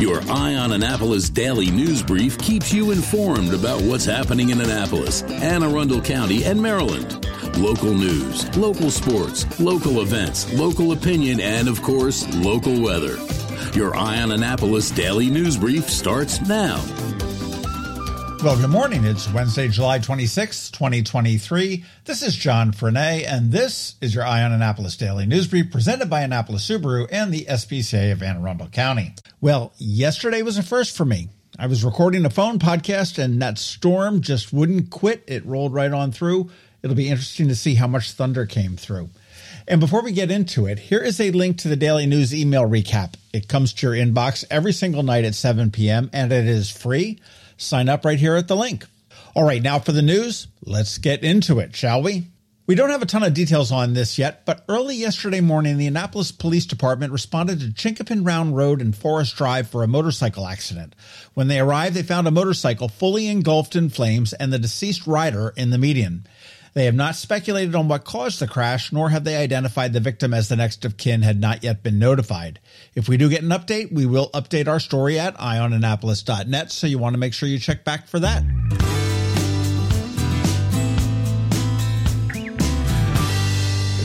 Your Eye on Annapolis daily news brief keeps you informed about what's happening in Annapolis, Anne Arundel County, and Maryland. Local news, local sports, local events, local opinion, and of course, local weather. Your Eye on Annapolis daily news brief starts now. Well, good morning. It's Wednesday, July 26, 2023. This is John Frenaye, and this is your Eye on Annapolis Daily News Brief presented by Annapolis Subaru and the SPCA of Anne Arundel County. Well, yesterday was a first for me. I was recording a phone podcast, and that storm just wouldn't quit. It rolled right on through. It'll be interesting to see how much thunder came through. And before we get into it, here is a link to the daily news email recap. It comes to your inbox every single night at 7 p.m., and it is free. Sign up right here at the link. All right, now for the news. Let's get into it, shall we? We don't have a ton of details on this yet, but early yesterday morning, the Annapolis Police Department responded to Chinquapin Round Road and Forest Drive for a motorcycle accident. When they arrived, they found a motorcycle fully engulfed in flames and the deceased rider in the median. They have not speculated on what caused the crash, nor have they identified the victim as the next of kin had not yet been notified. If we do get an update, we will update our story at eyeonannapolis.net, so you want to make sure you check back for that.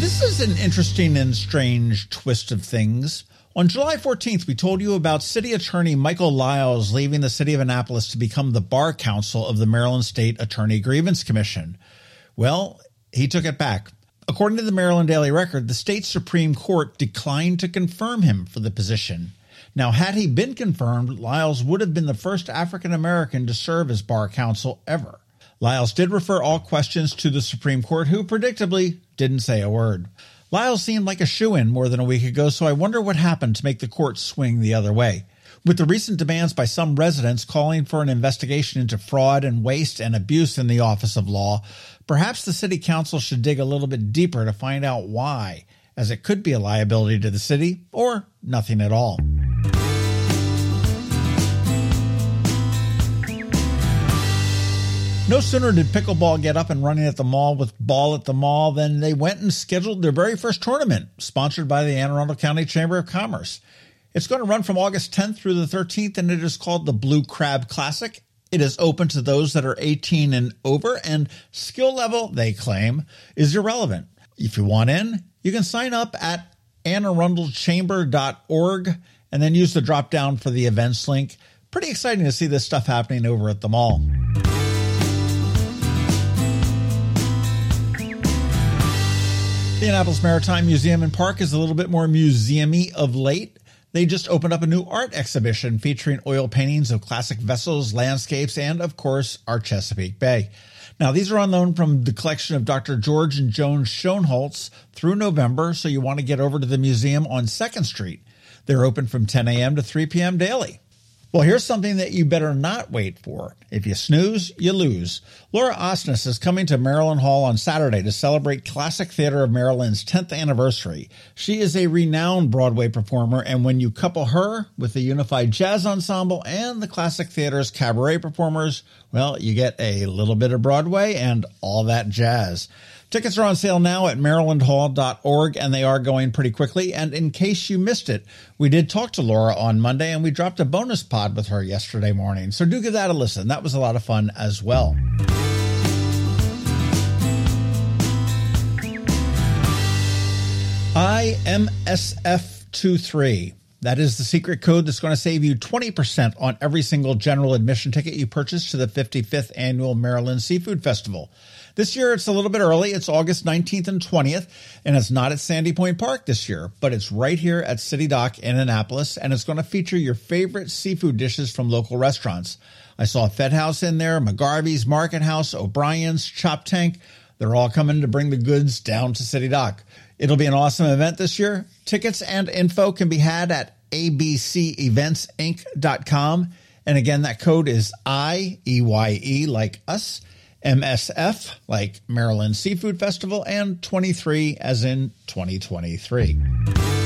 This is an interesting and strange twist of things. On July 14th, we told you about City Attorney Michael Lyles leaving the City of Annapolis to become the Bar Counsel of the Maryland State Attorney Grievance Commission. Well, he took it back. According to the Maryland Daily Record, the state Supreme Court declined to confirm him for the position. Now, had he been confirmed, Lyles would have been the first African American to serve as bar counsel ever. Lyles did refer all questions to the Supreme Court, who predictably didn't say a word. Lyles seemed like a shoe in more than a week ago, so I wonder what happened to make the court swing the other way. With the recent demands by some residents calling for an investigation into fraud and waste and abuse in the Office of Law, perhaps the City Council should dig a little bit deeper to find out why, as it could be a liability to the city or nothing at all. No sooner did pickleball get up and running at the mall with Ball at the Mall than they went and scheduled their very first tournament, sponsored by the Anne Arundel County Chamber of Commerce. It's going to run from August 10th through the 13th, and it is called the Blue Crab Classic. It is open to those that are 18 and over, and skill level, they claim, is irrelevant. If you want in, you can sign up at annearundelchamber.org and then use the drop down for the events link. Pretty exciting to see this stuff happening over at the mall. The Annapolis Maritime Museum and Park is a little bit more museumy of late. They just opened up a new art exhibition featuring oil paintings of classic vessels, landscapes, and of course, our Chesapeake Bay. Now, these are on loan from the collection of Dr. George and Joan Schoenholtz through November, so you want to get over to the museum on 2nd Street. They're open from 10 a.m. to 3 p.m. daily. Well, here's something that you better not wait for. If you snooze, you lose. Laura Osnes is coming to Maryland Hall on Saturday to celebrate Classic Theater of Maryland's 10th anniversary. She is a renowned Broadway performer, and when you couple her with the Unified Jazz Ensemble and the Classic Theater's cabaret performers, well, you get a little bit of Broadway and all that jazz. Tickets are on sale now at marylandhall.org and they are going pretty quickly. And in case you missed it, we did talk to Laura on Monday and we dropped a bonus pod with her yesterday morning. So do give that a listen. That was a lot of fun as well. IMSF23. That is the secret code that's going to save you 20% on every single general admission ticket you purchase to the 55th annual Maryland Seafood Festival. This year it's a little bit early. It's August 19th and 20th, and it's not at Sandy Point Park this year, but it's right here at City Dock in Annapolis, and it's going to feature your favorite seafood dishes from local restaurants. I saw Fed House in there, McGarvey's Market House, O'Brien's, Choptank. They're all coming to bring the goods down to City Dock. It'll be an awesome event this year. Tickets and info can be had at abceventsinc.com. And again, that code is IEYE like us MSF, like Maryland Seafood Festival, and 23 as in 2023.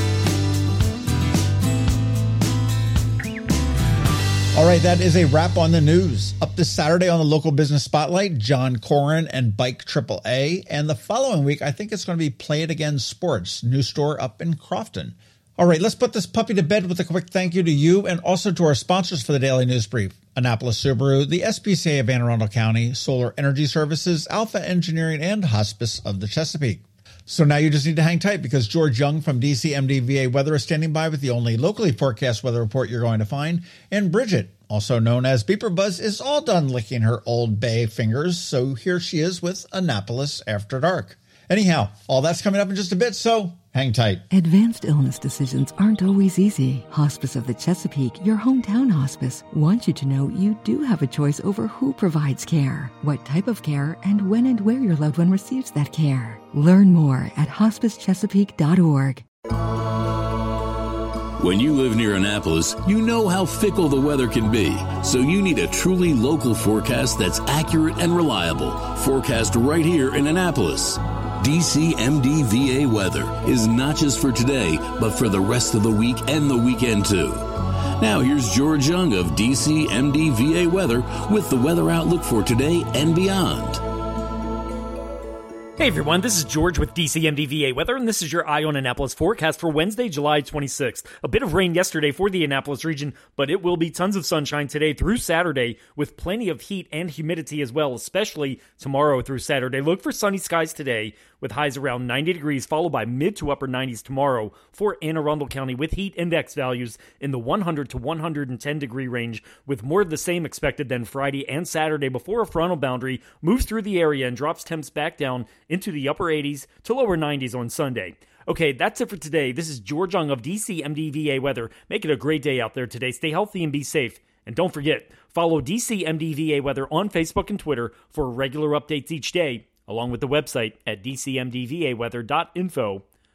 All right, that is a wrap on the news. Up this Saturday on the local business spotlight, John Corrin and Bike AAA. And the following week, I think it's going to be Play It Again Sports, new store up in Crofton. All right, let's put this puppy to bed with a quick thank you to you and also to our sponsors for the Daily News Brief Annapolis Subaru, the SPCA of Anne Arundel County, Solar Energy Services, Alpha Engineering, and Hospice of the Chesapeake. So now you just need to hang tight because George Young from DCMDVA Weather is standing by with the only locally forecast weather report you're going to find. And Bridget, also known as BeeprBuzz, is all done licking her old bay fingers. So here she is with Annapolis After Dark. Anyhow, all that's coming up in just a bit, so hang tight. Advanced illness decisions aren't always easy. Hospice of the Chesapeake, your hometown hospice, wants you to know you do have a choice over who provides care, what type of care, and when and where your loved one receives that care. Learn more at hospicechesapeake.org. When you live near Annapolis, you know how fickle the weather can be. So you need a truly local forecast that's accurate and reliable. Forecast right here in Annapolis. DCMDVA weather is not just for today, but for the rest of the week and the weekend too. Now here's George Young of DCMDVA weather with the weather outlook for today and beyond. Hey everyone, this is George with DCMDVA Weather, and this is your Eye on Annapolis forecast for Wednesday, July 26th. A bit of rain yesterday for the Annapolis region, but it will be tons of sunshine today through Saturday, with plenty of heat and humidity as well, especially tomorrow through Saturday. Look for sunny skies today, with highs around 90 degrees, followed by mid to upper 90s tomorrow for Anne Arundel County, with heat index values in the 100 to 110 degree range, with more of the same expected than Friday and Saturday before a frontal boundary moves through the area and drops temps back down into the upper 80s to lower 90s on Sunday. Okay, that's it for today. This is George Young of DC MDVA Weather. Make it a great day out there today. Stay healthy and be safe. And don't forget, follow DC MDVA Weather on Facebook and Twitter for regular updates each day along with the website at dcmdvaweather.info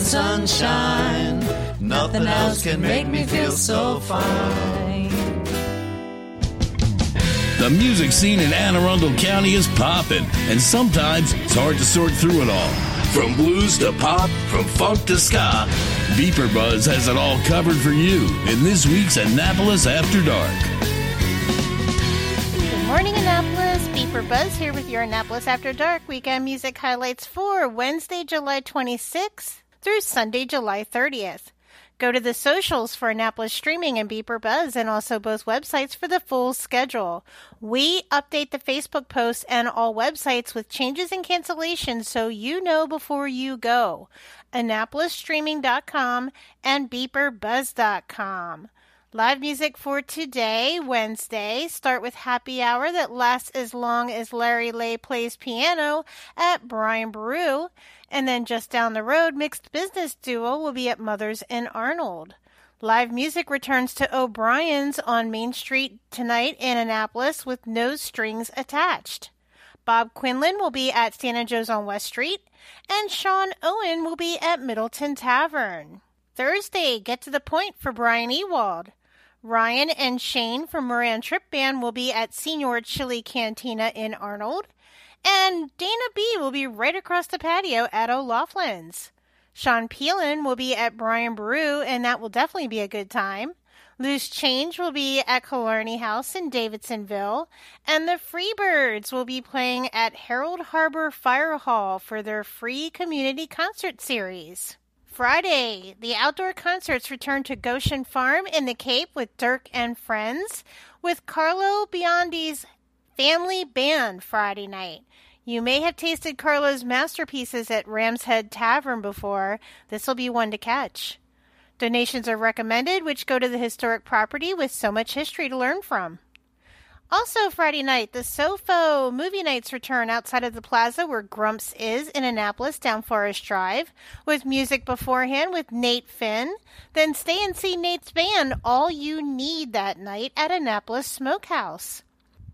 sunshine. Nothing else can make me feel so fine. The music scene in Anne Arundel County is popping, and sometimes it's hard to sort through it all. From blues to pop, from funk to ska, BeeprBuzz has it all covered for you in this week's Annapolis After Dark. Good morning, Annapolis. BeeprBuzz here with your Annapolis After Dark weekend music highlights for Wednesday, July 26th through Sunday, July 30th. Go to the socials for Annapolis Streaming and BeeprBuzz and also both websites for the full schedule. We update the Facebook posts and all websites with changes and cancellations so you know before you go. AnnapolisStreaming.com and BeeprBuzz.com. Live music for today, Wednesday. Start with Happy Hour that lasts as long as Larry Lay plays piano at Brian Boru. And then just down the road, Mixed Business Duo will be at Mother's in Arnold. Live music returns to O'Brien's on Main Street tonight in Annapolis with no strings attached. Bob Quinlan will be at Stan and Joe's on West Street, and Sean Owen will be at Middleton Tavern. Thursday, get to the point for Brian Ewald. Ryan and Shane from Moran Trip Band will be at Senior Chili Cantina in Arnold. And Dana B will be right across the patio at O'Loughlin's. Sean Peelan will be at Brian Boru, and that will definitely be a good time. Loose Change will be at Killarney House in Davidsonville, and the Freebirds will be playing at Herald Harbor Fire Hall for their free community concert series. Friday, the outdoor concerts return to Goshen Farm in the Cape with Dirk and Friends, with Carlo Biondi's family band Friday night. You may have tasted Carlo's masterpieces at Ram's Head Tavern before. This will be one to catch. Donations are recommended, which go to the historic property with so much history to learn from. Also, Friday night, the SOFO movie nights return outside of the plaza where Grumps is in Annapolis down Forest Drive, with music beforehand with Nate Finn. Then stay and see Nate's band, All You Need, that night at Annapolis Smokehouse.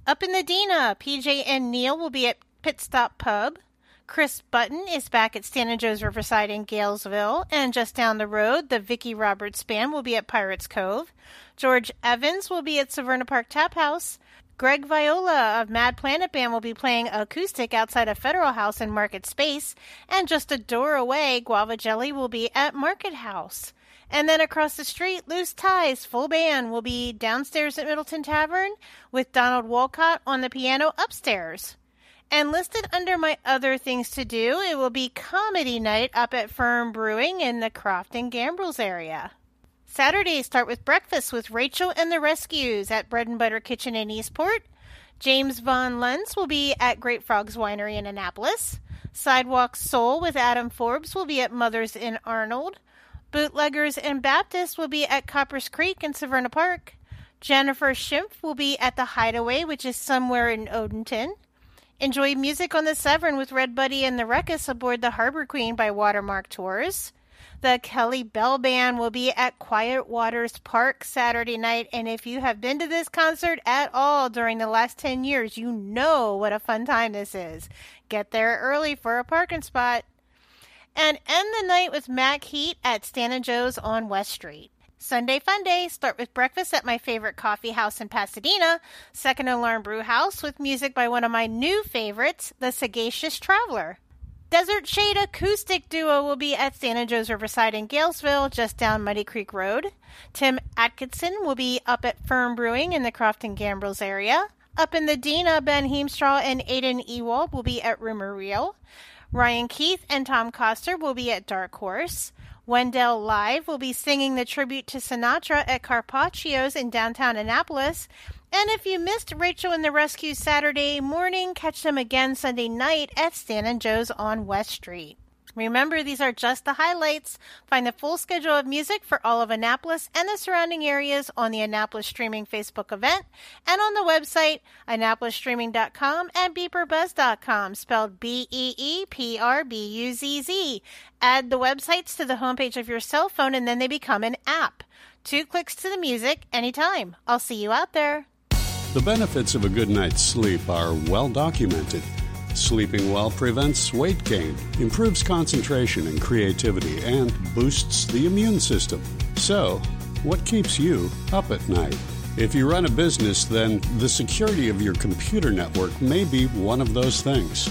Up in the Dina, PJ and Neil will be at Pit Stop Pub. Chris Button is back at and Joe's Riverside in Galesville, and just down the road, the Vicki Roberts Band will be at Pirates Cove. George Evans will be at Severna Park Tap House. Greg Viola of Mad Planet Band will be playing acoustic outside of Federal House in Market Space, and just a door away, Guava Jelly will be at Market House. And then across the street, Loose Ties full band will be downstairs at Middleton Tavern with Donald Walcott on the piano upstairs. And listed under my other things to do, it will be comedy night up at Firm Brewing in the Crofton Gambrills area. Saturdays start with breakfast with Rachel and the Rescues at Bread and Butter Kitchen in Eastport. James Von Lentz will be at Great Frogs Winery in Annapolis. Sidewalk Soul with Adam Forbes will be at Mother's in Arnold. Bootleggers and Baptists will be at Coppers Creek in Severna Park. Jennifer Schimpf will be at the Hideaway, which is somewhere in Odenton. Enjoy music on the Severn with Red Buddy and the Ruckus aboard the Harbor Queen by Watermark Tours. The Kelly Bell Band will be at Quiet Waters Park Saturday night. And if you have been to this concert at all during the last 10 years, you know what a fun time this is. Get there early for a parking spot. And end the night with Mac Heat at Stan and Joe's on West Street. Sunday Fun Day. Start with breakfast at my favorite coffee house in Pasadena, Second Alarm Brew House, with music by one of my new favorites, The Sagacious Traveler. Desert Shade Acoustic Duo will be at Stan and Joe's Riverside in Galesville, just down Muddy Creek Road. Tim Atkinson will be up at Firm Brewing in the Crofton Gambrills area. Up in the Dina, Ben Heemstraw and Aiden Ewald will be at Rumor Reel. Ryan Keith and Tom Coster will be at Dark Horse. Wendell Live will be singing the tribute to Sinatra at Carpaccio's in downtown Annapolis. And if you missed Rachel and the Rescue Saturday morning, catch them again Sunday night at Stan and Joe's on West Street. Remember, these are just the highlights. Find the full schedule of music for all of Annapolis and the surrounding areas on the Annapolis Streaming Facebook event and on the website annapolisstreaming.com and beeprbuzz.com, spelled B E E P R B U Z Z. Add the websites to the homepage of your cell phone and then they become an app. Two clicks to the music anytime. I'll see you out there. The benefits of a good night's sleep are well documented. Sleeping well prevents weight gain, improves concentration and creativity, and boosts the immune system. So, what keeps you up at night? If you run a business, then the security of your computer network may be one of those things.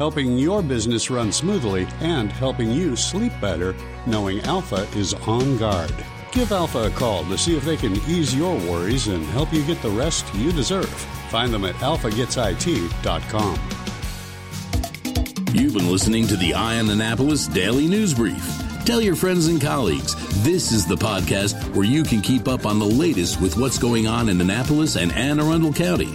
helping your business run smoothly and helping you sleep better knowing Alpha is on guard. Give Alpha a call to see if they can ease your worries and help you get the rest you deserve. Find them at alphagetsit.com. You've been listening to the Eye on Annapolis Daily News Brief. Tell your friends and colleagues this is the podcast where you can keep up on the latest with what's going on in Annapolis and Anne Arundel County.